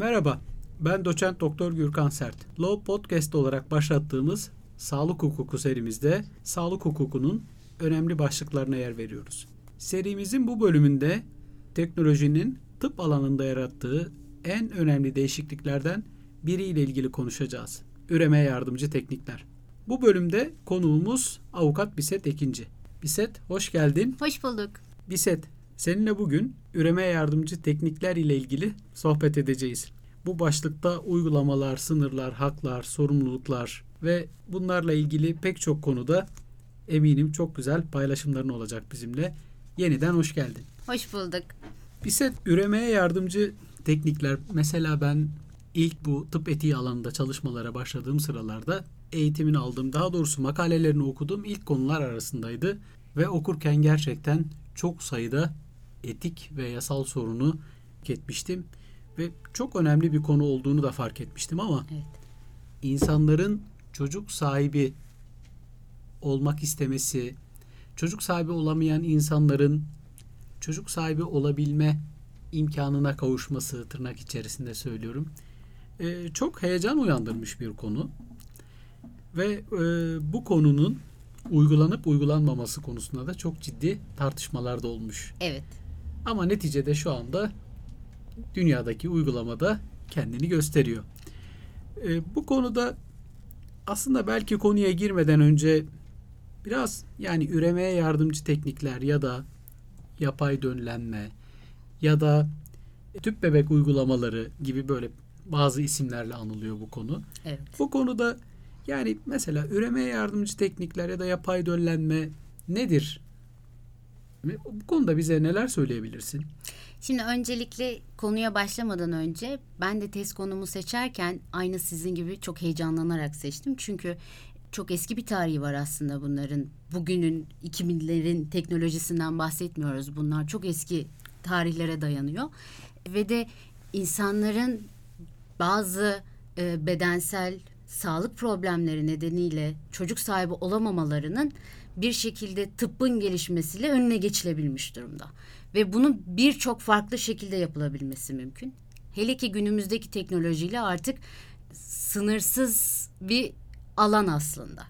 Merhaba, ben doçent doktor Gürkan Sert. Law Podcast olarak başlattığımız sağlık hukuku serimizde sağlık hukukunun önemli başlıklarına yer veriyoruz. Serimizin bu bölümünde teknolojinin tıp alanında yarattığı en önemli değişikliklerden biriyle ilgili konuşacağız. Üremeye yardımcı teknikler. Bu bölümde konuğumuz avukat Biset Ekinci. Biset hoş geldin. Hoş bulduk. Biset, seninle bugün üremeye yardımcı teknikler ile ilgili sohbet edeceğiz. Bu başlıkta uygulamalar, sınırlar, haklar, sorumluluklar ve bunlarla ilgili pek çok konuda eminim çok güzel paylaşımların olacak bizimle. Yeniden hoş geldin. Hoş bulduk. Biset üremeye yardımcı teknikler mesela ben ilk bu tıp etiği alanında çalışmalara başladığım sıralarda eğitimini aldığım daha doğrusu makalelerini okuduğum ilk konular arasındaydı ve okurken gerçekten çok sayıda etik ve yasal sorunu etmiştim ve çok önemli bir konu olduğunu da fark etmiştim ama Evet. insanların çocuk sahibi olmak istemesi, çocuk sahibi olamayan insanların çocuk sahibi olabilme imkanına kavuşması tırnak içerisinde söylüyorum. Ee, çok heyecan uyandırmış bir konu. Ve e, bu konunun uygulanıp uygulanmaması konusunda da çok ciddi tartışmalar da olmuş. Evet. Ama neticede şu anda dünyadaki uygulamada kendini gösteriyor. E, bu konuda aslında belki konuya girmeden önce biraz yani üremeye yardımcı teknikler ya da yapay dönlenme ya da tüp bebek uygulamaları gibi böyle bazı isimlerle anılıyor bu konu. Evet. Bu konuda yani mesela üremeye yardımcı teknikler ya da yapay döllenme nedir? Bu konuda bize neler söyleyebilirsin? Şimdi öncelikle konuya başlamadan önce ben de test konumu seçerken aynı sizin gibi çok heyecanlanarak seçtim. Çünkü çok eski bir tarihi var aslında bunların. Bugünün 2000'lerin teknolojisinden bahsetmiyoruz. Bunlar çok eski tarihlere dayanıyor. Ve de insanların bazı e, bedensel sağlık problemleri nedeniyle çocuk sahibi olamamalarının bir şekilde tıbbın gelişmesiyle önüne geçilebilmiş durumda. Ve bunun birçok farklı şekilde yapılabilmesi mümkün. Hele ki günümüzdeki teknolojiyle artık sınırsız bir alan aslında.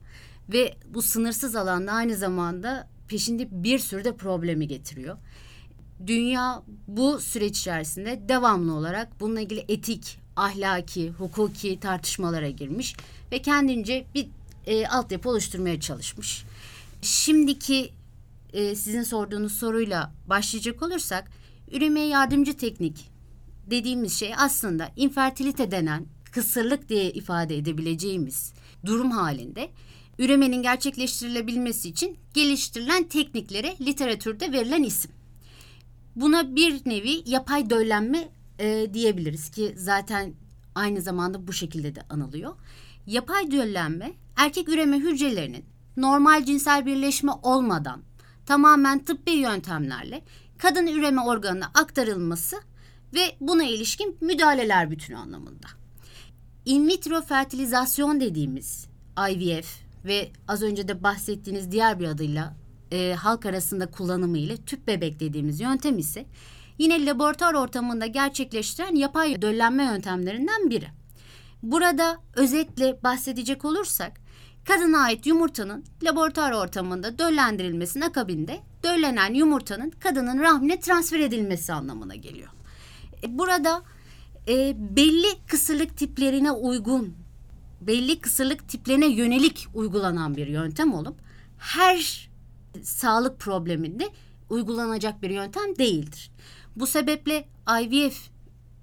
Ve bu sınırsız alanda aynı zamanda peşinde bir sürü de problemi getiriyor. Dünya bu süreç içerisinde devamlı olarak bununla ilgili etik, ahlaki, hukuki tartışmalara girmiş ve kendince bir e, altyapı oluşturmaya çalışmış. Şimdiki e, sizin sorduğunuz soruyla başlayacak olursak üremeye yardımcı teknik dediğimiz şey aslında infertilite denen kısırlık diye ifade edebileceğimiz durum halinde üremenin gerçekleştirilebilmesi için geliştirilen tekniklere literatürde verilen isim. Buna bir nevi yapay döllenme e, diyebiliriz ki zaten aynı zamanda bu şekilde de anılıyor. Yapay döllenme erkek üreme hücrelerinin normal cinsel birleşme olmadan tamamen tıbbi yöntemlerle kadın üreme organına aktarılması ve buna ilişkin müdahaleler bütünü anlamında. In vitro fertilizasyon dediğimiz IVF ve az önce de bahsettiğiniz diğer bir adıyla e, halk arasında kullanımı ile tüp bebek dediğimiz yöntem ise yine laboratuvar ortamında gerçekleştiren yapay döllenme yöntemlerinden biri. Burada özetle bahsedecek olursak kadına ait yumurtanın laboratuvar ortamında döllendirilmesinin akabinde döllenen yumurtanın kadının rahmine transfer edilmesi anlamına geliyor. E, Burada e, belli kısırlık tiplerine uygun, belli kısırlık tiplerine yönelik uygulanan bir yöntem olup her sağlık probleminde uygulanacak bir yöntem değildir. Bu sebeple IVF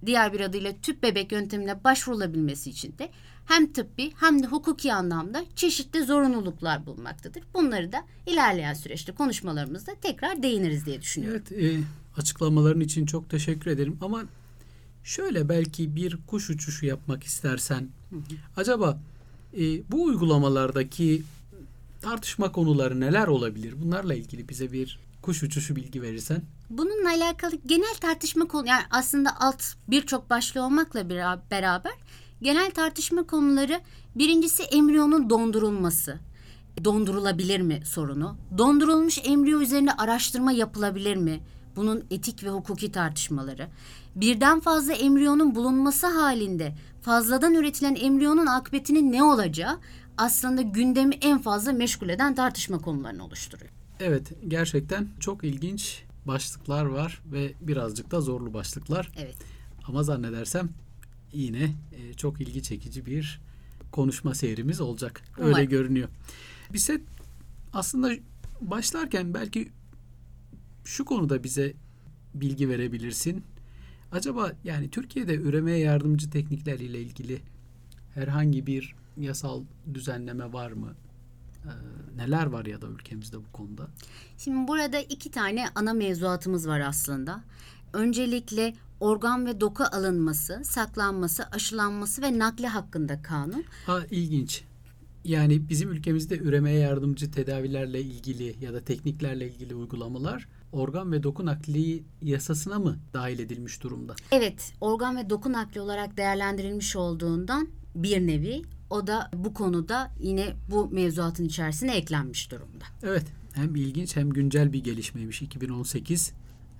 diğer bir adıyla tüp bebek yöntemine başvurulabilmesi için de hem tıbbi hem de hukuki anlamda çeşitli zorunluluklar bulunmaktadır. Bunları da ilerleyen süreçte konuşmalarımızda tekrar değiniriz diye düşünüyorum. Evet, e, açıklamaların için çok teşekkür ederim ama şöyle belki bir kuş uçuşu yapmak istersen acaba e, bu uygulamalardaki tartışma konuları neler olabilir? Bunlarla ilgili bize bir kuş uçuşu bilgi verirsen. Bununla alakalı genel tartışma konu yani aslında alt birçok başlığı olmakla bera- beraber genel tartışma konuları birincisi embriyonun dondurulması. Dondurulabilir mi sorunu? Dondurulmuş embriyo üzerinde araştırma yapılabilir mi? bunun etik ve hukuki tartışmaları, birden fazla embriyonun bulunması halinde fazladan üretilen embriyonun akıbetinin ne olacağı aslında gündemi en fazla meşgul eden tartışma konularını oluşturuyor. Evet, gerçekten çok ilginç başlıklar var ve birazcık da zorlu başlıklar. Evet. Ama zannedersem yine e, çok ilgi çekici bir konuşma seyrimiz olacak. Öyle Umarım. görünüyor. Bize aslında başlarken belki şu konuda bize bilgi verebilirsin. Acaba yani Türkiye'de üremeye yardımcı teknikler ile ilgili herhangi bir yasal düzenleme var mı? Ee, neler var ya da ülkemizde bu konuda? Şimdi burada iki tane ana mevzuatımız var aslında. Öncelikle organ ve doku alınması, saklanması, aşılanması ve nakli hakkında kanun. Ha ilginç. Yani bizim ülkemizde üremeye yardımcı tedavilerle ilgili ya da tekniklerle ilgili uygulamalar organ ve doku nakli yasasına mı dahil edilmiş durumda? Evet, organ ve doku nakli olarak değerlendirilmiş olduğundan bir nevi o da bu konuda yine bu mevzuatın içerisine eklenmiş durumda. Evet, hem ilginç hem güncel bir gelişmeymiş 2018.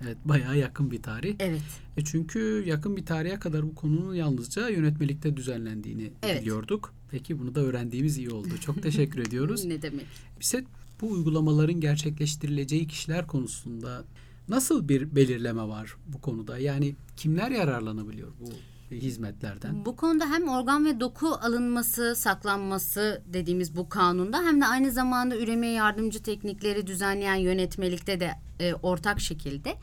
Evet, bayağı yakın bir tarih. Evet. E çünkü yakın bir tarihe kadar bu konunun yalnızca yönetmelikte düzenlendiğini Evet. biliyorduk. Peki bunu da öğrendiğimiz iyi oldu. Çok teşekkür ediyoruz. Ne demek? Bize bu uygulamaların gerçekleştirileceği kişiler konusunda nasıl bir belirleme var bu konuda? Yani kimler yararlanabiliyor bu hizmetlerden? Bu konuda hem organ ve doku alınması, saklanması dediğimiz bu kanunda hem de aynı zamanda üremeye yardımcı teknikleri düzenleyen yönetmelikte de e, ortak şekilde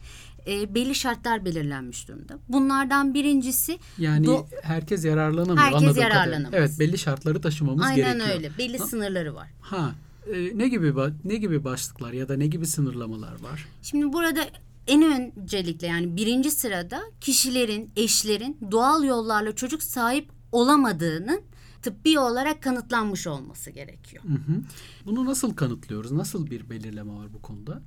e, belli şartlar belirlenmiş durumda. Bunlardan birincisi Yani Do- herkes yararlanamıyor. Herkes anladığım kadarıyla. yararlanamaz. Evet, belli şartları taşımamız aynen gerekiyor. öyle. Belli Ha- sınırları var. Ha, e, ne gibi ne gibi başlıklar ya da ne gibi sınırlamalar var? Şimdi burada en öncelikle yani birinci sırada kişilerin, eşlerin doğal yollarla çocuk sahip olamadığının tıbbi olarak kanıtlanmış olması gerekiyor. Hı hı. Bunu nasıl kanıtlıyoruz? Nasıl bir belirleme var bu konuda?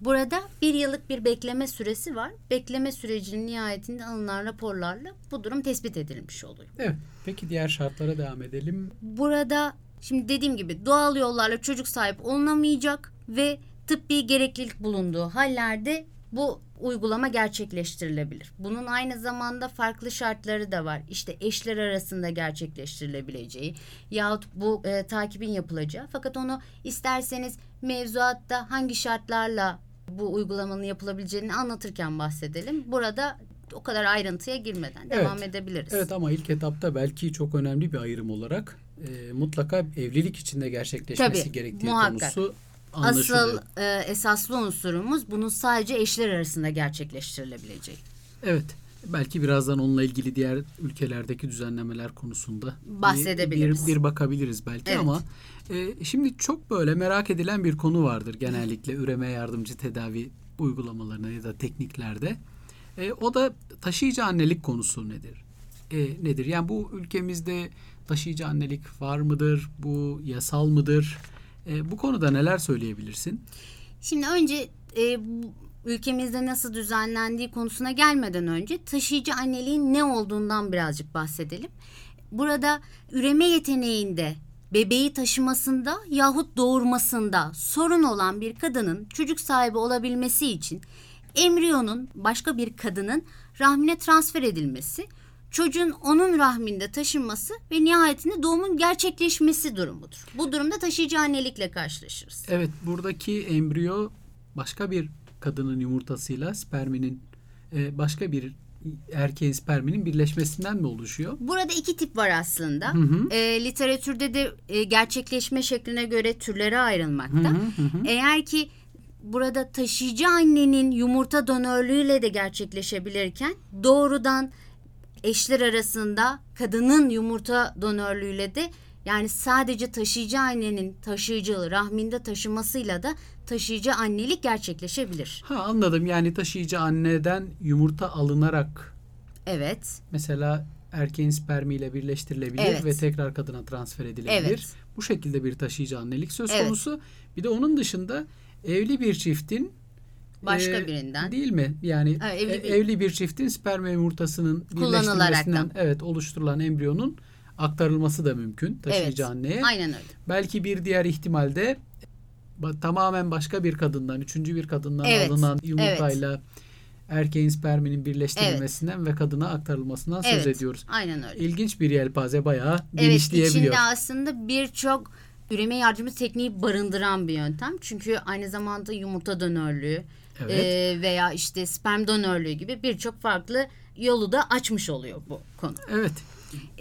Burada bir yıllık bir bekleme süresi var. Bekleme sürecinin nihayetinde alınan raporlarla bu durum tespit edilmiş oluyor. Evet. Peki diğer şartlara devam edelim. Burada şimdi dediğim gibi doğal yollarla çocuk sahip olunamayacak ve tıbbi gereklilik bulunduğu hallerde bu uygulama gerçekleştirilebilir. Bunun aynı zamanda farklı şartları da var. İşte eşler arasında gerçekleştirilebileceği yahut bu e, takibin yapılacağı. Fakat onu isterseniz mevzuatta hangi şartlarla bu uygulamanın yapılabileceğini anlatırken bahsedelim. Burada o kadar ayrıntıya girmeden Evet. devam edebiliriz. Evet ama ilk etapta belki çok önemli bir ayrım olarak e, mutlaka evlilik içinde gerçekleşmesi Tabii, gerektiği muhakkak. konusu. Asıl e, esaslı unsurumuz bunun sadece eşler arasında gerçekleştirilebileceği. Evet. Belki birazdan onunla ilgili diğer ülkelerdeki düzenlemeler konusunda Bahsedebiliriz. Bir, bir bakabiliriz belki Evet. ama e, şimdi çok böyle merak edilen bir konu vardır genellikle üreme yardımcı tedavi uygulamalarına ya da tekniklerde. E, o da taşıyıcı annelik konusu nedir? E, nedir? Yani bu ülkemizde taşıyıcı annelik var mıdır? Bu yasal mıdır? E, bu konuda neler söyleyebilirsin? Şimdi önce e, ülkemizde nasıl düzenlendiği konusuna gelmeden önce taşıyıcı anneliğin ne olduğundan birazcık bahsedelim. Burada üreme yeteneğinde bebeği taşımasında yahut doğurmasında sorun olan bir kadının çocuk sahibi olabilmesi için embriyonun başka bir kadının rahmine transfer edilmesi, çocuğun onun rahminde taşınması ve nihayetinde doğumun gerçekleşmesi durumudur. Bu durumda taşıyıcı annelikle karşılaşırız. Evet buradaki embriyo başka bir kadının yumurtasıyla sperminin e, başka bir erkeğin sperminin birleşmesinden mi oluşuyor? Burada iki tip var aslında. Hı hı. E, literatürde de e, gerçekleşme şekline göre türlere ayrılmakta. Hı hı hı hı. Eğer ki burada taşıyıcı annenin yumurta donörlüğüyle de gerçekleşebilirken doğrudan eşler arasında kadının yumurta donörlüğüyle de yani sadece taşıyıcı annenin taşıyıcı rahminde taşımasıyla da taşıyıcı annelik gerçekleşebilir. Ha anladım yani taşıyıcı anneden yumurta alınarak Evet. mesela erkeğin spermiyle birleştirilebilir Evet. ve tekrar kadına transfer edilebilir. Evet. Bu şekilde bir taşıyıcı annelik söz Evet. konusu. Bir de onun dışında evli bir çiftin Başka e, birinden. değil mi? Yani Ha, evli e, bir- evli bir çiftin sperm ve yumurtasının birleştirilmesinden evet oluşturulan embriyonun aktarılması da mümkün taşıyıcı Evet. anneye. Aynen öyle. Belki bir diğer ihtimalde tamamen başka bir kadından, üçüncü bir kadından Evet, alınan yumurtayla erkeğin sperminin birleştirilmesinden ve kadına aktarılmasından söz Evet, ediyoruz. Aynen öyle. İlginç bir yelpaze bayağı Evet genişleyebiliyor. içinde aslında birçok üreme yardımcı tekniği barındıran bir yöntem. Çünkü aynı zamanda yumurta donörlüğü Evet. e, veya işte sperm donörlüğü gibi birçok farklı yolu da açmış oluyor bu konu. Evet.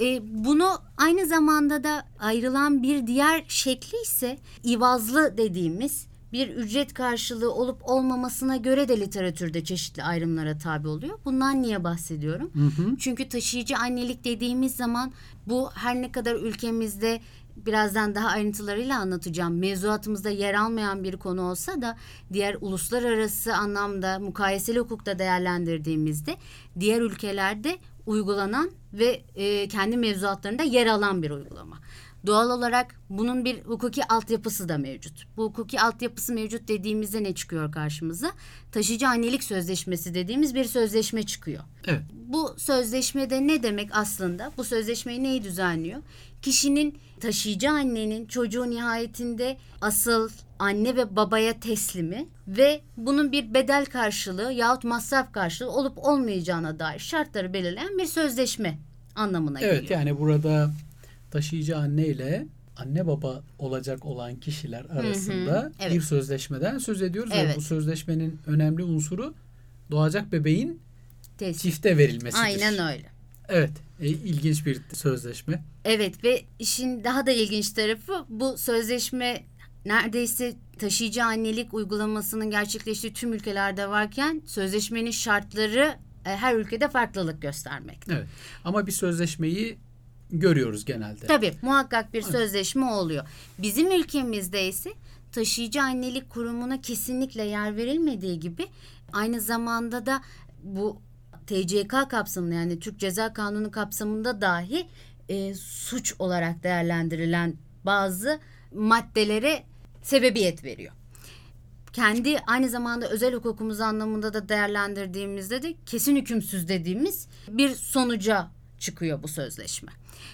E, bunu aynı zamanda da ayrılan bir diğer şekli ise ivazlı dediğimiz bir ücret karşılığı olup olmamasına göre de literatürde çeşitli ayrımlara tabi oluyor. Bundan niye bahsediyorum? Çünkü taşıyıcı annelik dediğimiz zaman bu her ne kadar ülkemizde birazdan daha ayrıntılarıyla anlatacağım. Mevzuatımızda yer almayan bir konu olsa da diğer uluslararası anlamda mukayeseli hukukta değerlendirdiğimizde diğer ülkelerde uygulanan ve e, kendi mevzuatlarında yer alan bir uygulama. Doğal olarak bunun bir hukuki altyapısı da mevcut. Bu hukuki altyapısı mevcut dediğimizde ne çıkıyor karşımıza? Taşıyıcı annelik sözleşmesi dediğimiz bir sözleşme çıkıyor. Evet. Bu sözleşmede ne demek aslında? Bu sözleşmeyi neyi düzenliyor? Kişinin taşıyıcı annenin çocuğu nihayetinde asıl anne ve babaya teslimi ve bunun bir bedel karşılığı yahut masraf karşılığı olup olmayacağına dair şartları belirleyen bir sözleşme anlamına Evet geliyor. yani burada taşıyıcı anne ile anne baba olacak olan kişiler arasında evet. bir sözleşmeden söz ediyoruz. Evet. Ve bu sözleşmenin önemli unsuru doğacak bebeğin Teslim. çifte verilmesidir. Aynen öyle. Evet. E, ilginç bir sözleşme. Evet ve işin daha da ilginç tarafı bu sözleşme neredeyse taşıyıcı annelik uygulamasının gerçekleştiği tüm ülkelerde varken sözleşmenin şartları e, her ülkede farklılık göstermekte. Evet. Ama bir sözleşmeyi görüyoruz genelde. Tabii muhakkak bir sözleşme oluyor. Bizim ülkemizde ise taşıyıcı annelik kurumuna kesinlikle yer verilmediği gibi aynı zamanda da bu TCK kapsamında yani Türk Ceza Kanunu kapsamında dahi e, suç olarak değerlendirilen bazı maddelere sebebiyet veriyor. Kendi aynı zamanda özel hukukumuz anlamında da değerlendirdiğimizde de kesin hükümsüz dediğimiz bir sonuca çıkıyor bu sözleşme.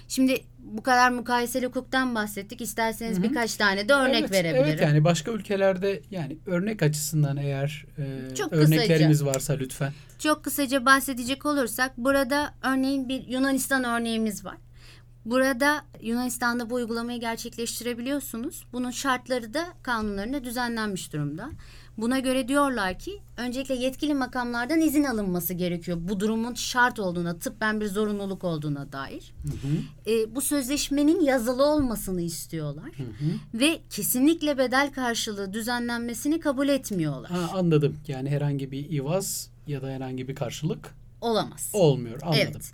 Şimdi bu kadar mukayeseli hukuktan bahsettik. İsterseniz birkaç tane de örnek evet, verebilirim. Evet yani başka ülkelerde yani örnek açısından eğer e, Çok örneklerimiz varsa lütfen. Çok kısaca bahsedecek olursak burada örneğin bir Yunanistan örneğimiz var. Burada Yunanistan'da bu uygulamayı gerçekleştirebiliyorsunuz. Bunun şartları da kanunlarında düzenlenmiş durumda. Buna göre diyorlar ki öncelikle yetkili makamlardan izin alınması gerekiyor. Bu durumun şart olduğuna, tıbben bir zorunluluk olduğuna dair. E, bu sözleşmenin yazılı olmasını istiyorlar. Ve kesinlikle bedel karşılığı düzenlenmesini kabul etmiyorlar. Ha, anladım. Yani herhangi bir ivaz ya da herhangi bir karşılık Olamaz. olmuyor. Anladım. Evet.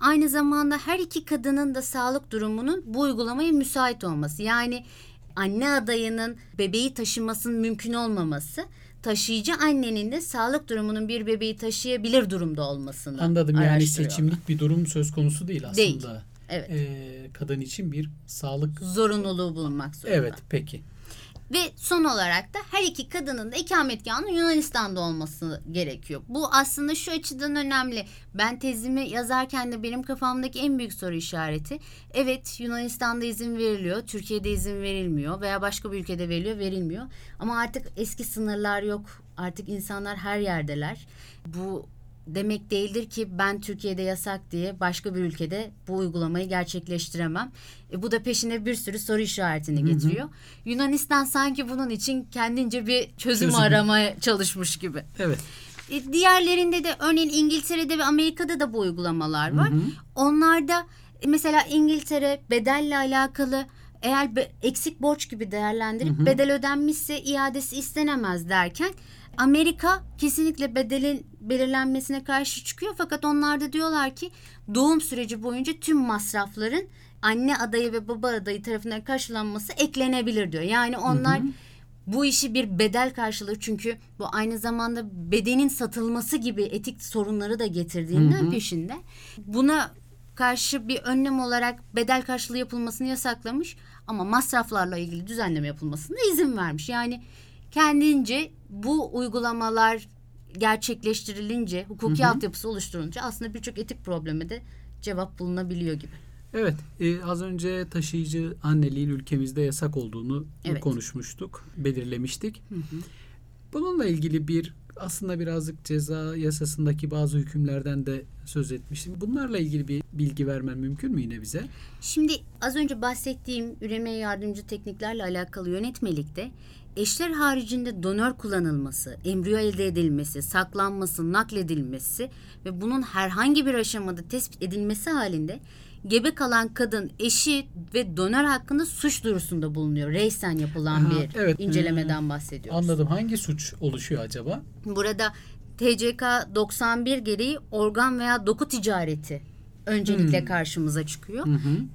Aynı zamanda her iki kadının da sağlık durumunun bu uygulamaya müsait olması. Yani anne adayının bebeği taşımasının mümkün olmaması, taşıyıcı annenin de sağlık durumunun bir bebeği taşıyabilir durumda olmasını Anladım. Yani seçimlik bir durum söz konusu değil aslında. Değil. Evet. Ee, kadın için bir sağlık. Zorunluluğu bulunmak zorunda. Evet peki. Ve son olarak da her iki kadının da ikametgahının Yunanistan'da olması gerekiyor. Bu aslında şu açıdan önemli. Ben tezimi yazarken de benim kafamdaki en büyük soru işareti. Evet Yunanistan'da izin veriliyor, Türkiye'de izin verilmiyor veya başka bir ülkede veriliyor, verilmiyor. Ama artık eski sınırlar yok. Artık insanlar her yerdeler. Bu demek değildir ki ben Türkiye'de yasak diye başka bir ülkede bu uygulamayı gerçekleştiremem. E, bu da peşine bir sürü soru işaretini getiriyor. Yunanistan sanki bunun için kendince bir çözüm, Çözüm. aramaya çalışmış gibi. Evet. E, diğerlerinde de örneğin İngiltere'de ve Amerika'da da bu uygulamalar var. Onlarda e, mesela İngiltere bedelle alakalı eğer be- eksik borç gibi değerlendirip bedel ödenmişse iadesi istenemez derken Amerika kesinlikle bedelin belirlenmesine karşı çıkıyor fakat onlar da diyorlar ki doğum süreci boyunca tüm masrafların anne adayı ve baba adayı tarafından karşılanması eklenebilir diyor. Yani onlar bu işi bir bedel karşılığı çünkü bu aynı zamanda bedenin satılması gibi etik sorunları da getirdiğinden peşinde. Buna karşı bir önlem olarak bedel karşılığı yapılmasını yasaklamış ama masraflarla ilgili düzenleme yapılmasına izin vermiş. Yani kendince bu uygulamalar gerçekleştirilince, hukuki altyapısı oluşturulunca aslında birçok etik probleme de cevap bulunabiliyor gibi. Evet, e, az önce taşıyıcı anneliğin ülkemizde yasak olduğunu Evet. konuşmuştuk, belirlemiştik. Bununla ilgili bir aslında birazcık ceza yasasındaki bazı hükümlerden de söz etmiştim. Bunlarla ilgili bir bilgi vermen mümkün mü yine bize? Şimdi az önce bahsettiğim üremeye yardımcı tekniklerle alakalı yönetmelikte eşler haricinde donör kullanılması, embriyo elde edilmesi, saklanması, nakledilmesi ve bunun herhangi bir aşamada tespit edilmesi halinde gebe kalan kadın eşi ve donör hakkında suç duyurusunda bulunuyor. Reysen yapılan Aha, bir evet. incelemeden bahsediyoruz. Anladım. Hangi suç oluşuyor acaba? Burada TCK 91 gereği organ veya doku ticareti öncelikle karşımıza çıkıyor.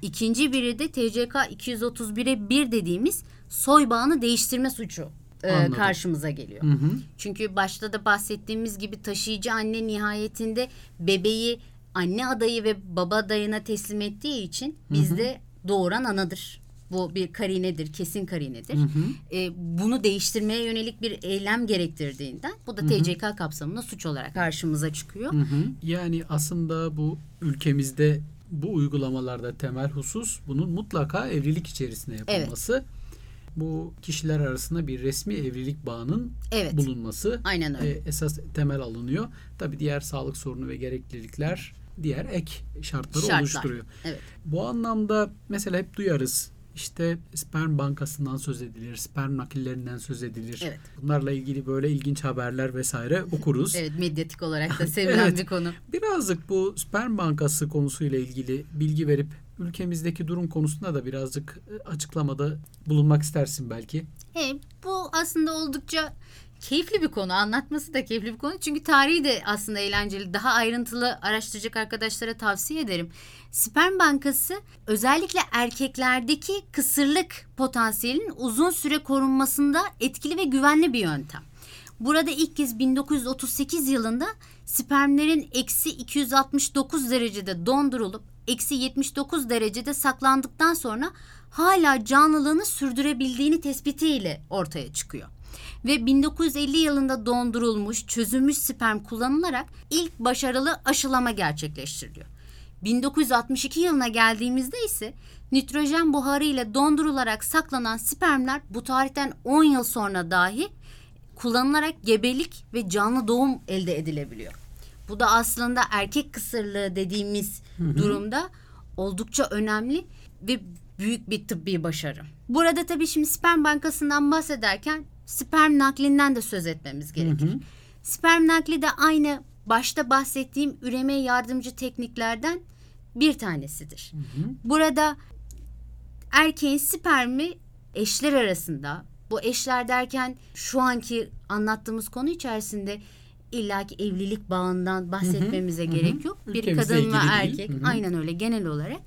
İkinci biri de TCK 231'e 1 dediğimiz soy bağını değiştirme suçu e, karşımıza geliyor. Hı hı. Çünkü başta da bahsettiğimiz gibi taşıyıcı anne nihayetinde bebeği anne adayı ve baba adayına teslim ettiği için bizde doğuran anadır. Bu bir karinedir, kesin karinedir. E, bunu değiştirmeye yönelik bir eylem gerektirdiğinden bu da TCK kapsamında suç olarak karşımıza çıkıyor. Hı hı. Yani aslında bu ülkemizde bu uygulamalarda temel husus bunun mutlaka evlilik içerisinde yapılması. Bu kişiler arasında bir resmi evlilik bağının Evet. bulunması Aynen öyle. e, esas temel alınıyor. Tabii diğer sağlık sorunu ve gereklilikler diğer ek şartları Şartlar. oluşturuyor. Evet. Bu anlamda mesela hep duyarız. İşte sperm bankasından söz edilir, sperm nakillerinden söz edilir. Evet. Bunlarla ilgili böyle ilginç haberler vesaire okuruz. Evet, medyatik olarak da sevilen Evet. bir konu. Birazcık bu sperm bankası konusuyla ilgili bilgi verip ülkemizdeki durum konusunda da birazcık e, açıklamada bulunmak istersin belki. He, bu aslında oldukça keyifli bir konu. Anlatması da keyifli bir konu. Çünkü tarihi de aslında eğlenceli. Daha ayrıntılı araştıracak arkadaşlara tavsiye ederim. Sperm bankası özellikle erkeklerdeki kısırlık potansiyelinin uzun süre korunmasında etkili ve güvenli bir yöntem. Burada ilk kez 1938 yılında spermlerin eksi 269 derecede dondurulup eksi 79 derecede saklandıktan sonra hala canlılığını sürdürebildiğini tespitiyle ortaya çıkıyor. Ve 1950 yılında dondurulmuş, çözülmüş sperm kullanılarak ilk başarılı aşılama gerçekleştiriliyor. 1962 yılına geldiğimizde ise nitrojen buharı ile dondurularak saklanan spermler bu tarihten 10 yıl sonra dahi kullanılarak gebelik ve canlı doğum elde edilebiliyor. Bu da aslında erkek kısırlığı dediğimiz durumda oldukça önemli ve büyük bir tıbbi başarı. Burada tabii şimdi sperm bankasından bahsederken sperm naklinden de söz etmemiz gerekir. Sperm nakli de aynı başta bahsettiğim üremeye yardımcı tekniklerden bir tanesidir. Burada erkeğin spermi eşler arasında bu eşler derken şu anki anlattığımız konu içerisinde illaki evlilik bağından bahsetmemize gerek yok. Bir Ülkemizle kadın ve ilgili değil. erkek Hı hı. aynen öyle genel olarak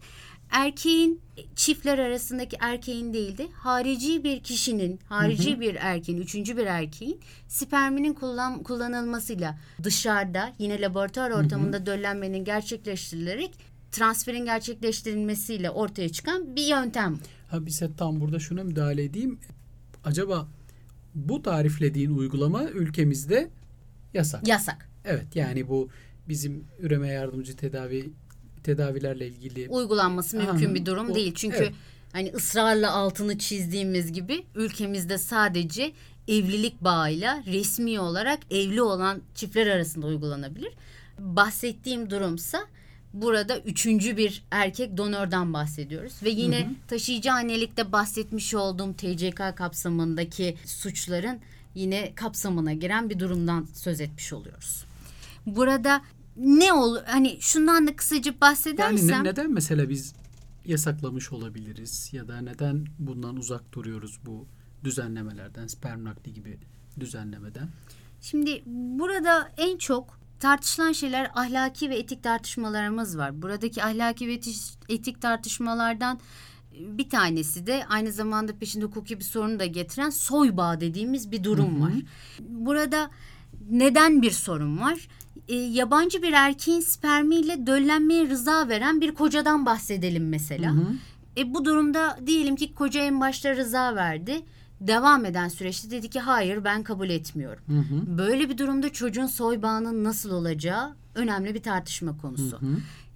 erkeğin çiftler arasındaki erkeğin değil de harici bir kişinin, harici bir erkeğin, üçüncü bir erkeğin sperminin kullan, kullanılmasıyla dışarıda yine laboratuvar ortamında döllenmenin gerçekleştirilerek transferin gerçekleştirilmesiyle ortaya çıkan bir yöntem. Ha bize tam burada şuna müdahale edeyim. Acaba bu tariflediğin uygulama ülkemizde yasak. Yasak. Evet yani bu bizim üreme yardımcı tedavi tedavilerle ilgili Uygulanması mümkün Aha, bir durum o- değil. Çünkü evet. hani ısrarla altını çizdiğimiz gibi ülkemizde sadece evlilik bağıyla resmi olarak evli olan çiftler arasında uygulanabilir. Bahsettiğim durumsa burada üçüncü bir erkek donörden bahsediyoruz. Ve yine taşıyıcı annelikte bahsetmiş olduğum TCK kapsamındaki suçların yine kapsamına giren bir durumdan söz etmiş oluyoruz. Burada ne olur hani şundan da kısaca yani bahsedersem ne- neden mesela biz yasaklamış olabiliriz ya da neden bundan uzak duruyoruz bu düzenlemelerden sperm nakli gibi düzenlemeden? Şimdi burada en çok tartışılan şeyler ahlaki ve etik tartışmalarımız var. Buradaki ahlaki ve eti- etik tartışmalardan e, bir tanesi de aynı zamanda peşinde hukuki bir sorunu da getiren soy bağı dediğimiz bir durum var. Burada neden bir sorun var? E, yabancı bir erkeğin spermiyle döllenmeye rıza veren bir kocadan bahsedelim mesela. E, bu durumda diyelim ki koca en başta rıza verdi. Devam eden süreçte dedi ki hayır ben kabul etmiyorum. Böyle bir durumda çocuğun soy bağının nasıl olacağı önemli bir tartışma konusu.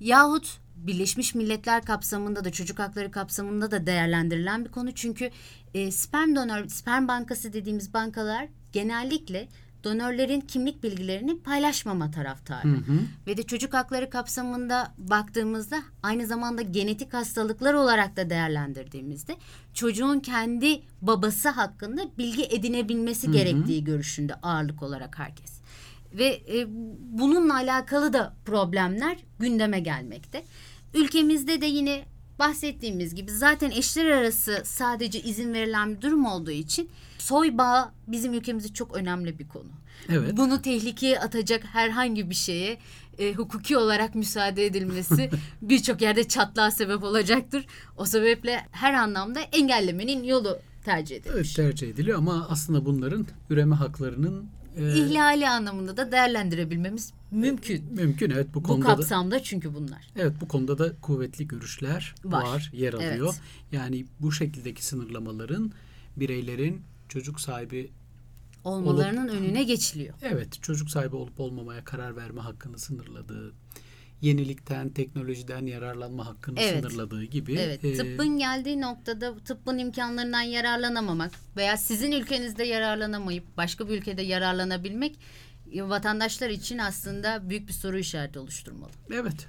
Yahut Birleşmiş Milletler kapsamında da çocuk hakları kapsamında da değerlendirilen bir konu. Çünkü e, sperm donör, sperm bankası dediğimiz bankalar genellikle donörlerin kimlik bilgilerini paylaşmama taraftarı. Hı hı. Ve de çocuk hakları kapsamında baktığımızda aynı zamanda genetik hastalıklar olarak da değerlendirdiğimizde çocuğun kendi babası hakkında bilgi edinebilmesi gerektiği görüşünde ağırlık olarak herkes. Ve e, bununla alakalı da problemler gündeme gelmekte. Ülkemizde de yine bahsettiğimiz gibi zaten eşler arası sadece izin verilen bir durum olduğu için soy bağı bizim ülkemizde çok önemli bir konu. Evet. Bunu tehlikeye atacak herhangi bir şeye e, hukuki olarak müsaade edilmesi birçok yerde çatlağa sebep olacaktır. O sebeple her anlamda engellemenin yolu tercih edilir. Evet tercih ediliyor ama aslında bunların üreme haklarının e, İhlali anlamında da değerlendirebilmemiz mümkün. mümkün evet bu Bu konuda da, kapsamda çünkü bunlar. evet bu konuda da kuvvetli görüşler var, Var. yer alıyor. Evet. Yani bu şekildeki sınırlamaların bireylerin çocuk sahibi Olmalarının önüne geçiliyor. evet çocuk sahibi olup olmamaya karar verme hakkını sınırladığı, yenilikten, teknolojiden yararlanma hakkını Evet. sınırladığı gibi Evet, e, tıbbın geldiği noktada tıbbın imkanlarından yararlanamamak veya sizin ülkenizde yararlanamayıp başka bir ülkede yararlanabilmek e, vatandaşlar için aslında büyük bir soru işareti oluşturmalı. Evet.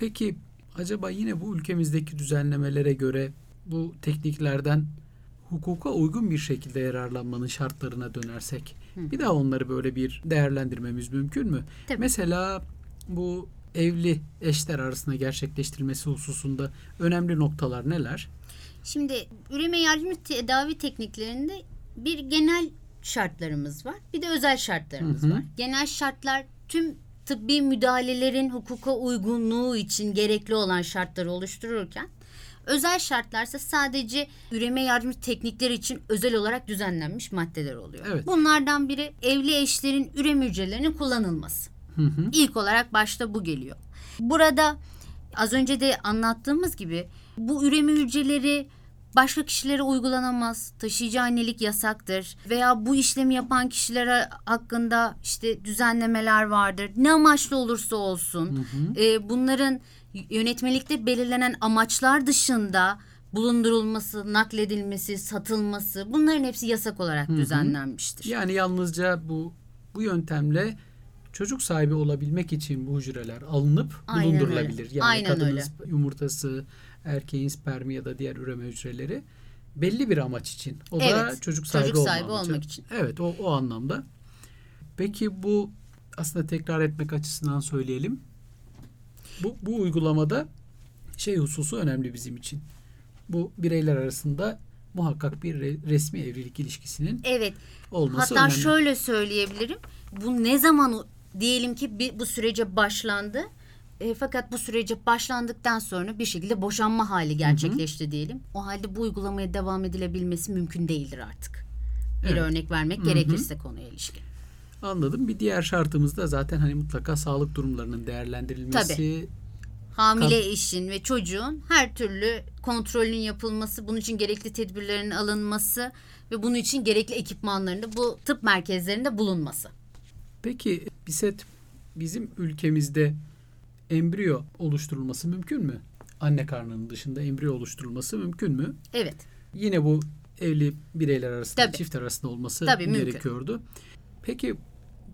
Peki acaba yine bu ülkemizdeki düzenlemelere göre bu tekniklerden hukuka uygun bir şekilde yararlanmanın şartlarına dönersek bir daha onları böyle bir değerlendirmemiz mümkün mü? Tabii. Mesela bu evli eşler arasında gerçekleştirilmesi hususunda önemli noktalar neler? Şimdi üreme yardımcı tedavi tekniklerinde bir genel şartlarımız var. Bir de özel şartlarımız Hı hı. var. Genel şartlar tüm tıbbi müdahalelerin hukuka uygunluğu için gerekli olan şartları oluştururken özel şartlarsa sadece üreme yardımcı teknikleri için özel olarak düzenlenmiş maddeler oluyor. Evet. Bunlardan biri evli eşlerin üreme hücrelerinin kullanılması. Hı hı. İlk olarak başta bu geliyor. Burada az önce de anlattığımız gibi bu üreme hücreleri başka kişilere uygulanamaz. Taşıyıcı annelik yasaktır veya bu işlemi yapan kişilere hakkında işte düzenlemeler vardır. Ne amaçlı olursa olsun e, bunların yönetmelikte belirlenen amaçlar dışında bulundurulması, nakledilmesi, satılması bunların hepsi yasak olarak düzenlenmiştir. Yani yalnızca bu bu yöntemle çocuk sahibi olabilmek için bu hücreler alınıp Aynen bulundurulabilir. öyle. Yani Aynen kadının öyle. yumurtası, erkeğin spermi ya da diğer üreme hücreleri belli bir amaç için. O da Evet, çocuk sahibi, çocuk sahibi olmak için. Evet o, o anlamda. Peki bu aslında tekrar etmek açısından söyleyelim. Bu, bu uygulamada şey hususu önemli bizim için. Bu bireyler arasında muhakkak bir re- resmi evlilik ilişkisinin Evet. olması Hatta önemli. şöyle söyleyebilirim. Bu ne zaman diyelim ki bir, bu sürece başlandı. E, fakat bu sürece başlandıktan sonra bir şekilde boşanma hali gerçekleşti diyelim. O halde bu uygulamaya devam edilebilmesi mümkün değildir artık. Bir Evet. örnek vermek gerekirse konuya ilişkin. Anladım. Bir diğer şartımız da zaten hani mutlaka sağlık durumlarının değerlendirilmesi. Hamile eşin ve çocuğun her türlü kontrolün yapılması, bunun için gerekli tedbirlerin alınması ve bunun için gerekli ekipmanların da bu tıp merkezlerinde bulunması. Peki Biset bizim ülkemizde embriyo oluşturulması mümkün mü? Anne karnının dışında embriyo oluşturulması mümkün mü? Evet. Yine bu evli bireyler arasında, Tabii. çift arasında olması Tabii, mümkün. gerekiyordu. Peki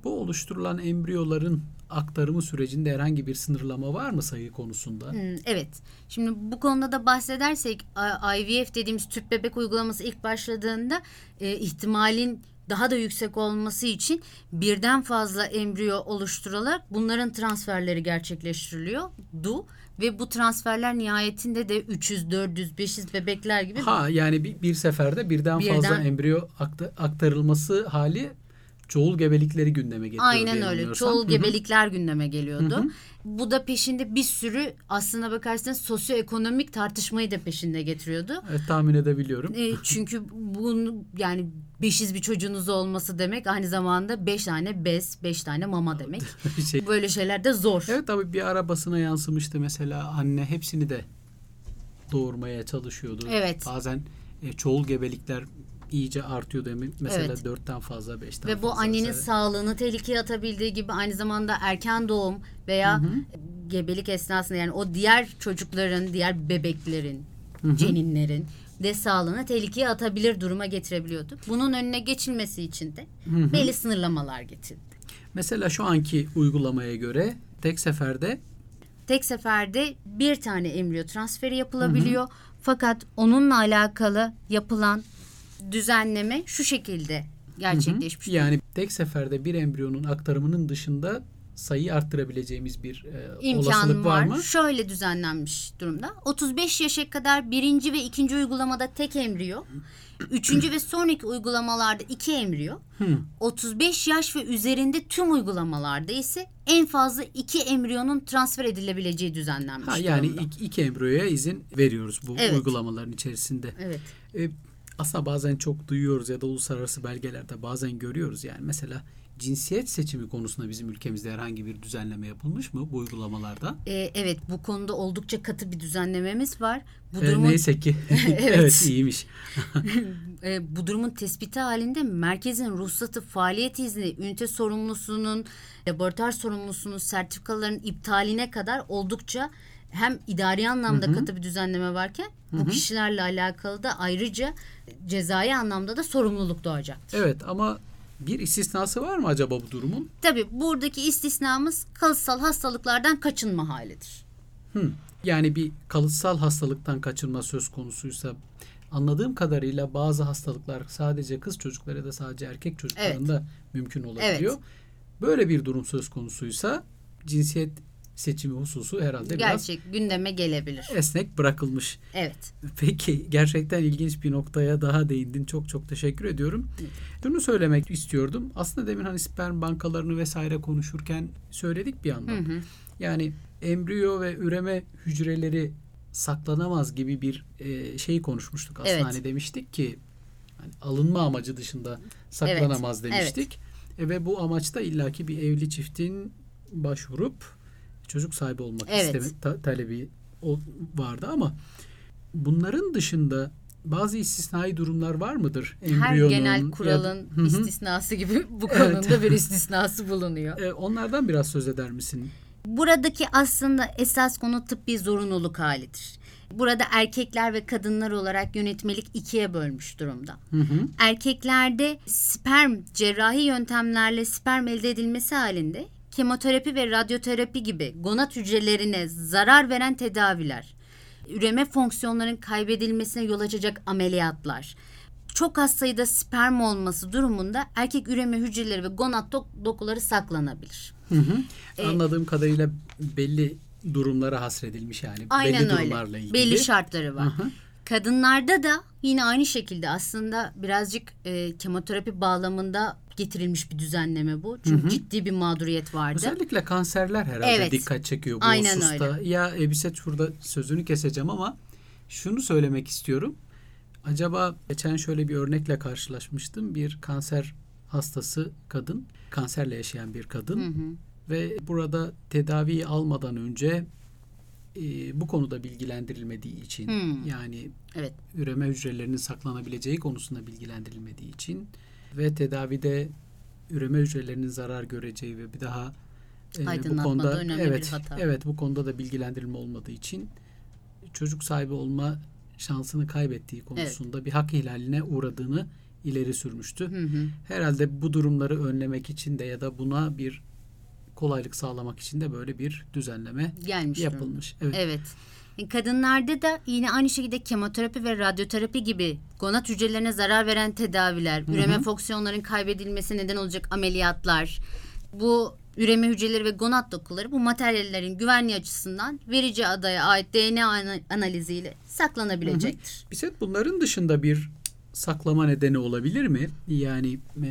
bu oluşturulan embriyoların aktarımı sürecinde herhangi bir sınırlama var mı sayı konusunda? Hmm, Evet. Şimdi bu konuda da bahsedersek IVF dediğimiz tüp bebek uygulaması ilk başladığında e, ihtimalin daha da yüksek olması için birden fazla embriyo oluşturularak bunların transferleri gerçekleştiriliyor. Du ve bu transferler nihayetinde de 300, 400, 500 bebekler gibi Ha yani bir, bir seferde birden, Birden- fazla embriyo akta- aktarılması hali çoğul gebelikleri gündeme getiriyor. Aynen öyle. Çoğul Hı hı. gebelikler gündeme geliyordu. Hı hı. Bu da peşinde bir sürü aslına bakarsanız sosyoekonomik tartışmayı da peşinde getiriyordu. Evet, tahmin edebiliyorum. E, çünkü bunu yani 500 bir çocuğunuz olması demek aynı zamanda 5 tane bez, 5 tane mama demek. Şey. Böyle şeyler de zor. Evet tabii bir arabasına yansımıştı mesela anne hepsini de doğurmaya çalışıyordu. Evet. Bazen e, çoğul gebelikler iyice artıyordu. Mesela Evet. dörtten fazla, beşten Ve bu fazla. annenin mesela. sağlığını tehlikeye atabildiği gibi aynı zamanda erken doğum veya gebelik esnasında yani o diğer çocukların, diğer bebeklerin, ceninlerin de sağlığını tehlikeye atabilir duruma getirebiliyordu. Bunun önüne geçilmesi için de belli sınırlamalar getirildi. Mesela şu anki uygulamaya göre tek seferde Tek seferde bir tane embriyo transferi yapılabiliyor. Fakat onunla alakalı yapılan düzenleme şu şekilde gerçekleşmiş. yani tek seferde bir embriyonun aktarımının dışında sayıyı arttırabileceğimiz bir e, İmkan olasılık var, var. mı? Şöyle düzenlenmiş durumda. 35 yaşa kadar birinci ve ikinci uygulamada tek embriyo. Üçüncü ve sonraki uygulamalarda iki embriyo. 35 yaş ve üzerinde tüm uygulamalarda ise en fazla iki embriyonun transfer edilebileceği düzenlenmiş Ha, yani durumda. iki, iki embriyoya izin veriyoruz bu Evet. uygulamaların içerisinde. Evet. E, aslında bazen çok duyuyoruz ya da uluslararası belgelerde bazen görüyoruz yani mesela cinsiyet seçimi konusunda bizim ülkemizde herhangi bir düzenleme yapılmış mı bu uygulamalarda? Ee, evet bu konuda oldukça katı bir düzenlememiz var. Bu E, durumun neyse ki evet. Evet. iyiymiş. e, bu durumun tespiti halinde merkezin ruhsatı, faaliyet izni, ünite sorumlusunun, laboratuvar sorumlusunun sertifikaların iptaline kadar oldukça hem idari anlamda katı bir düzenleme varken bu kişilerle alakalı da ayrıca cezai anlamda da sorumluluk doğacaktır. Evet ama bir istisnası var mı acaba bu durumun? Tabii buradaki istisnamız kalıtsal hastalıklardan kaçınma halidir. Hı. Yani bir kalıtsal hastalıktan kaçınma söz konusuysa anladığım kadarıyla bazı hastalıklar sadece kız çocukları ya da sadece erkek çocuklarında mümkün olabiliyor. Evet. Böyle bir durum söz konusuysa cinsiyet seçimi hususu herhalde biraz Gerçek gündeme gelebilir. esnek bırakılmış. Evet. Peki gerçekten ilginç bir noktaya daha değindin. Çok çok teşekkür ediyorum. Şunu söylemek istiyordum. Aslında demin hani sperm bankalarını vesaire konuşurken söyledik bir yandan. Yani embriyo ve üreme hücreleri saklanamaz gibi bir e, şey konuşmuştuk aslında. Evet. Hani demiştik ki hani alınma amacı dışında saklanamaz Evet, demiştik. E, ve bu amaçta illaki bir evli çiftin başvurup çocuk sahibi olmak Evet. isteme ta- talebi o, vardı ama bunların dışında bazı istisnai durumlar var mıdır? Her Embriyonun ya genel kuralın hı. istisnası gibi bu Evet. konunun da bir istisnası bulunuyor. E, onlardan biraz söz eder misin? Buradaki aslında esas konu tıbbi zorunluluk halidir. Burada erkekler ve kadınlar olarak yönetmelik ikiye bölmüş durumda. Hı hı. Erkeklerde sperm cerrahi yöntemlerle sperm elde edilmesi halinde kemoterapi ve radyoterapi gibi gonat hücrelerine zarar veren tedaviler, üreme fonksiyonlarının kaybedilmesine yol açacak ameliyatlar, çok az sayıda sperm olması durumunda erkek üreme hücreleri ve gonat dok- dokuları saklanabilir. Hı hı. E, Anladığım kadarıyla belli durumlara hasredilmiş yani. Aynen belli öyle. durumlarla ilgili. Belli şartları var. Hı hı. Kadınlarda da yine aynı şekilde aslında birazcık e, kemoterapi bağlamında getirilmiş bir düzenleme bu. Çünkü ciddi bir mağduriyet vardı. Özellikle kanserler herhalde Evet. dikkat çekiyor bu Aynen hususta. Ya Ebiset şurada sözünü keseceğim ama şunu söylemek istiyorum. Acaba geçen şöyle bir örnekle karşılaşmıştım. Bir kanser hastası kadın, kanserle yaşayan bir kadın Hı hı. ve burada tedaviyi almadan önce e, bu konuda bilgilendirilmediği için Hmm. yani Evet. üreme hücrelerinin saklanabileceği konusunda bilgilendirilmediği için ve tedavide üreme hücrelerinin zarar göreceği ve bir daha e, bu konuda evet evet bu konuda da bilgilendirilme olmadığı için çocuk sahibi olma şansını kaybettiği konusunda bir hak ihlaline uğradığını ileri sürmüştü. Hı hı. Herhalde bu durumları önlemek için de ya da buna bir kolaylık sağlamak için de böyle bir düzenleme Gelmiş durumda. yapılmış. Evet. Evet. E, Kadınlarda da yine aynı şekilde kemoterapi ve radyoterapi gibi gonat hücrelerine zarar veren tedaviler, üreme fonksiyonlarının kaybedilmesi neden olacak ameliyatlar, bu üreme hücreleri ve gonat dokuları bu materyallerin güvenliği açısından verici adaya ait DNA ana- analiziyle saklanabilecektir. Biset bunların dışında bir saklama nedeni olabilir mi? Yani e,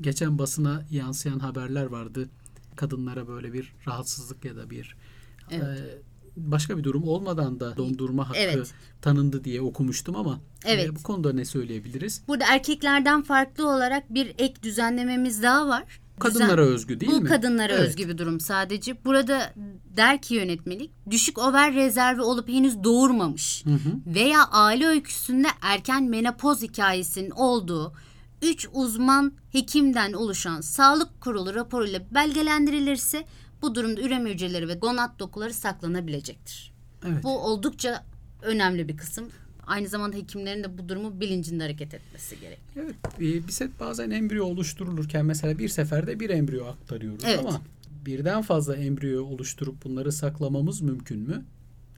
geçen basına yansıyan haberler vardı. Kadınlara böyle bir rahatsızlık ya da bir Evet. e, başka bir durum olmadan da dondurma hakkı Evet. tanındı diye okumuştum ama e, Evet. bu konuda ne söyleyebiliriz? Burada erkeklerden farklı olarak bir ek düzenlememiz daha var. Kadınlara özgü değil Bu mi? kadınlara Evet. özgü bir durum sadece. Burada der ki yönetmelik düşük over rezervi olup henüz doğurmamış Hı hı. veya aile öyküsünde erken menopoz hikayesinin olduğu 3 uzman hekimden oluşan sağlık kurulu raporuyla belgelendirilirse bu durumda üreme hücreleri ve gonat dokuları saklanabilecektir. Evet. Bu oldukça önemli bir kısım. Aynı zamanda hekimlerin de bu durumu bilincinde hareket etmesi gerek. Evet, e, biset bazen embriyo oluşturulurken mesela bir seferde bir embriyo aktarıyoruz Evet. ama birden fazla embriyo oluşturup bunları saklamamız mümkün mü?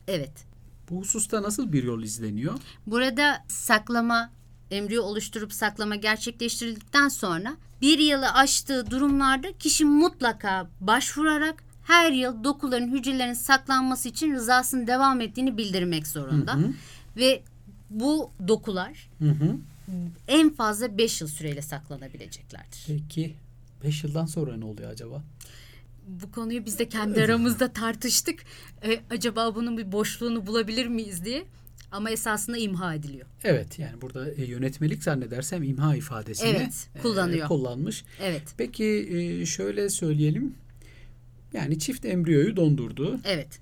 Evet. Bu hususta nasıl bir yol izleniyor? Burada saklama, embriyo oluşturup saklama gerçekleştirildikten sonra bir yılı aştığı durumlarda kişi mutlaka başvurarak her yıl dokuların hücrelerin saklanması için rızasının devam ettiğini bildirmek zorunda. Hı hı. Ve bu dokular Hı hı. en fazla 5 yıl süreyle saklanabileceklerdir. Peki 5 yıldan sonra ne oluyor acaba? Bu konuyu biz de kendi aramızda tartıştık. E, acaba bunun bir boşluğunu bulabilir miyiz diye. Ama esasında imha ediliyor. Evet yani burada e, yönetmelik zannedersem imha ifadesini Evet, kullanıyor. e, kullanmış. Evet. Peki e, şöyle söyleyelim. Yani çift embriyoyu dondurdu. Evet.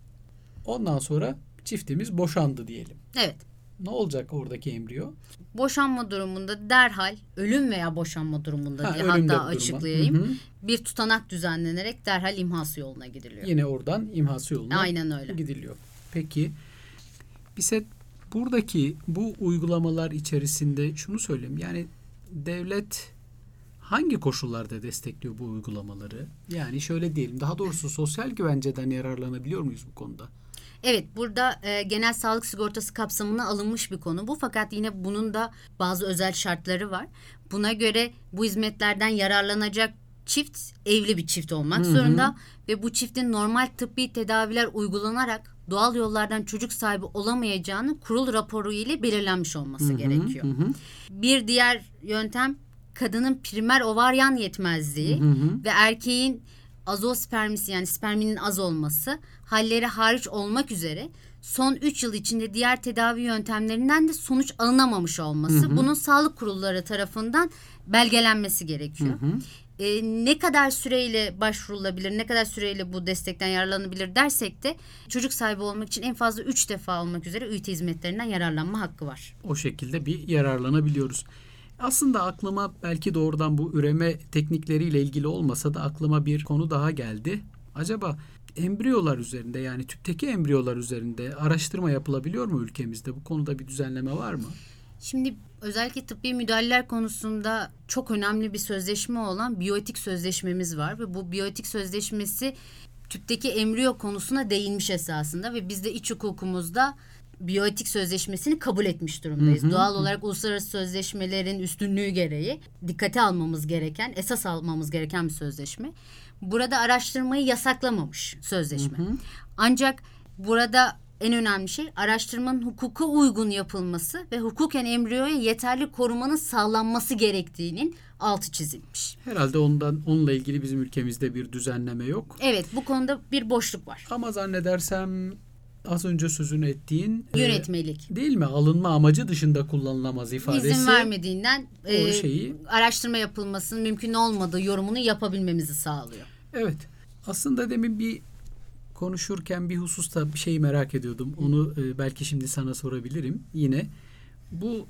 Ondan sonra çiftimiz boşandı diyelim. Evet. Ne olacak oradaki embriyo? Boşanma durumunda derhal ölüm veya boşanma durumunda Ha, diye hatta duruma. açıklayayım. Hı hı. Bir tutanak düzenlenerek derhal imhası yoluna gidiliyor. Yine oradan imhası yoluna Aynen öyle. gidiliyor. Peki bize buradaki bu uygulamalar içerisinde şunu söyleyeyim. Yani devlet hangi koşullarda destekliyor bu uygulamaları? Yani şöyle diyelim daha doğrusu sosyal güvenceden yararlanabiliyor muyuz bu konuda? Evet burada e, genel sağlık sigortası kapsamına alınmış bir konu bu. Fakat yine bunun da bazı özel şartları var. Buna göre bu hizmetlerden yararlanacak çift evli bir çift olmak Hı hı. zorunda. Ve bu çiftin normal tıbbi tedaviler uygulanarak doğal yollardan çocuk sahibi olamayacağını kurul raporu ile belirlenmiş olması Hı hı, gerekiyor. hı hı, Bir diğer yöntem kadının primer ovaryan yetmezliği hı hı. ve erkeğin azospermisi yani sperminin az olması halleri hariç olmak üzere son 3 yıl içinde diğer tedavi yöntemlerinden de sonuç alınamamış olması bunun sağlık kurulları tarafından belgelenmesi gerekiyor. Hı hı. Ee, ne kadar süreyle başvurulabilir, ne kadar süreyle bu destekten yararlanabilir dersek de çocuk sahibi olmak için en fazla 3 defa olmak üzere ÜIT hizmetlerinden yararlanma hakkı var. O şekilde bir yararlanabiliyoruz. Aslında aklıma belki doğrudan bu üreme teknikleriyle ilgili olmasa da aklıma bir konu daha geldi. Acaba embriyolar üzerinde yani tüpteki embriyolar üzerinde araştırma yapılabiliyor mu ülkemizde? Bu konuda bir düzenleme var mı? Şimdi özellikle tıbbi müdahaleler konusunda çok önemli bir sözleşme olan biyoetik sözleşmemiz var ve bu biyoetik sözleşmesi tüpteki embriyo konusuna değinmiş esasında ve biz de iç hukukumuzda biyoetik sözleşmesini kabul etmiş durumdayız. Hı hı, Doğal olarak uluslararası sözleşmelerin üstünlüğü gereği dikkate almamız gereken, esas almamız gereken bir sözleşme. Burada araştırmayı yasaklamamış sözleşme. Ancak burada en önemli şey araştırmanın hukuka uygun yapılması ve hukuken embriyoya yeterli korumanın sağlanması gerektiğinin altı çizilmiş. Herhalde ondan onunla ilgili bizim ülkemizde bir düzenleme yok. Evet bu konuda bir boşluk var. Ama zannedersem az önce sözünü ettiğin e, Yönetmelik. değil mi? Alınma amacı dışında kullanılamaz ifadesi. İzin vermediğinden e, şeyi- araştırma yapılmasının mümkün olmadığı yorumunu yapabilmemizi sağlıyor. Evet. Aslında demin bir konuşurken bir hususta bir şeyi merak ediyordum. Onu e, belki şimdi sana sorabilirim. Yine bu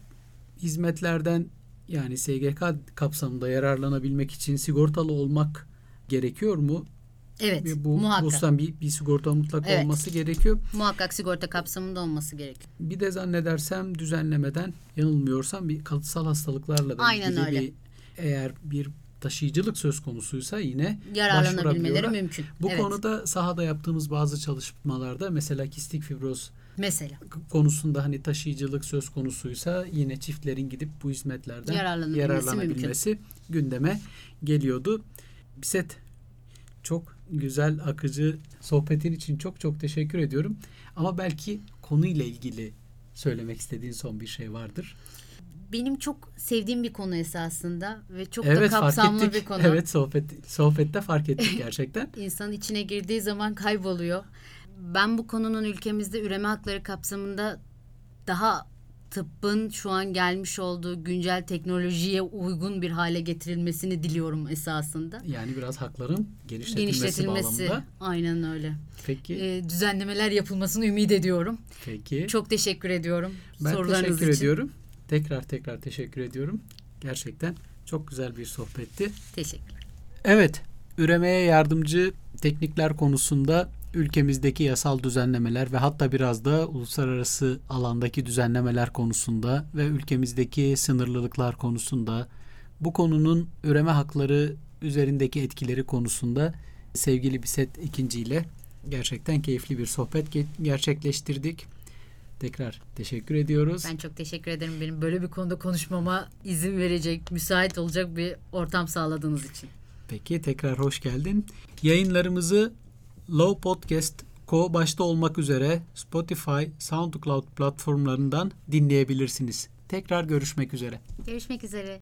hizmetlerden yani SGK kapsamında yararlanabilmek için sigortalı olmak gerekiyor mu? Evet Ve bu muhakkak. bir, bir sigorta mutlak Evet. olması gerekiyor. Muhakkak sigorta kapsamında olması gerekiyor. Bir de zannedersem düzenlemeden yanılmıyorsam bir kalıtsal hastalıklarla da Aynen ilgili öyle. bir eğer bir taşıyıcılık söz konusuysa yine Yararlanabilmeleri mümkün. Bu evet. konuda sahada yaptığımız bazı çalışmalarda mesela kistik fibroz mesela konusunda hani taşıyıcılık söz konusuysa yine çiftlerin gidip bu hizmetlerden Yararlanabilmesi yararlanabilmesi gündeme geliyordu. Biset çok güzel akıcı sohbetin için çok çok teşekkür ediyorum. Ama belki konuyla ilgili söylemek istediğin son bir şey vardır. Benim çok sevdiğim bir konu esasında ve çok da evet fark kapsamlı ettik. bir konu. Evet sohbet sohbette fark ettik gerçekten. İnsanın içine girdiği zaman kayboluyor. Ben bu konunun ülkemizde üreme hakları kapsamında daha tıbbın şu an gelmiş olduğu güncel teknolojiye uygun bir hale getirilmesini diliyorum esasında. Yani biraz hakların genişletilmesi, Genişletilmesi bağlamında. aynen öyle. Peki. Ee, düzenlemeler yapılmasını ümit ediyorum. peki. Çok teşekkür ediyorum Ben sorularınız teşekkür için. ediyorum. Tekrar tekrar teşekkür ediyorum. Gerçekten çok güzel bir sohbetti. Teşekkürler. Evet, üremeye yardımcı teknikler konusunda ülkemizdeki yasal düzenlemeler ve hatta biraz da uluslararası alandaki düzenlemeler konusunda ve ülkemizdeki sınırlılıklar konusunda bu konunun üreme hakları üzerindeki etkileri konusunda sevgili Biset ikinci ile gerçekten keyifli bir sohbet gerçekleştirdik. Tekrar teşekkür ediyoruz. Ben çok teşekkür ederim benim böyle bir konuda konuşmama izin verecek, müsait olacak bir ortam sağladığınız için. Peki tekrar hoş geldin. Yayınlarımızı Low Podcast Co başta olmak üzere Spotify, SoundCloud platformlarından dinleyebilirsiniz. Tekrar görüşmek üzere. Görüşmek üzere.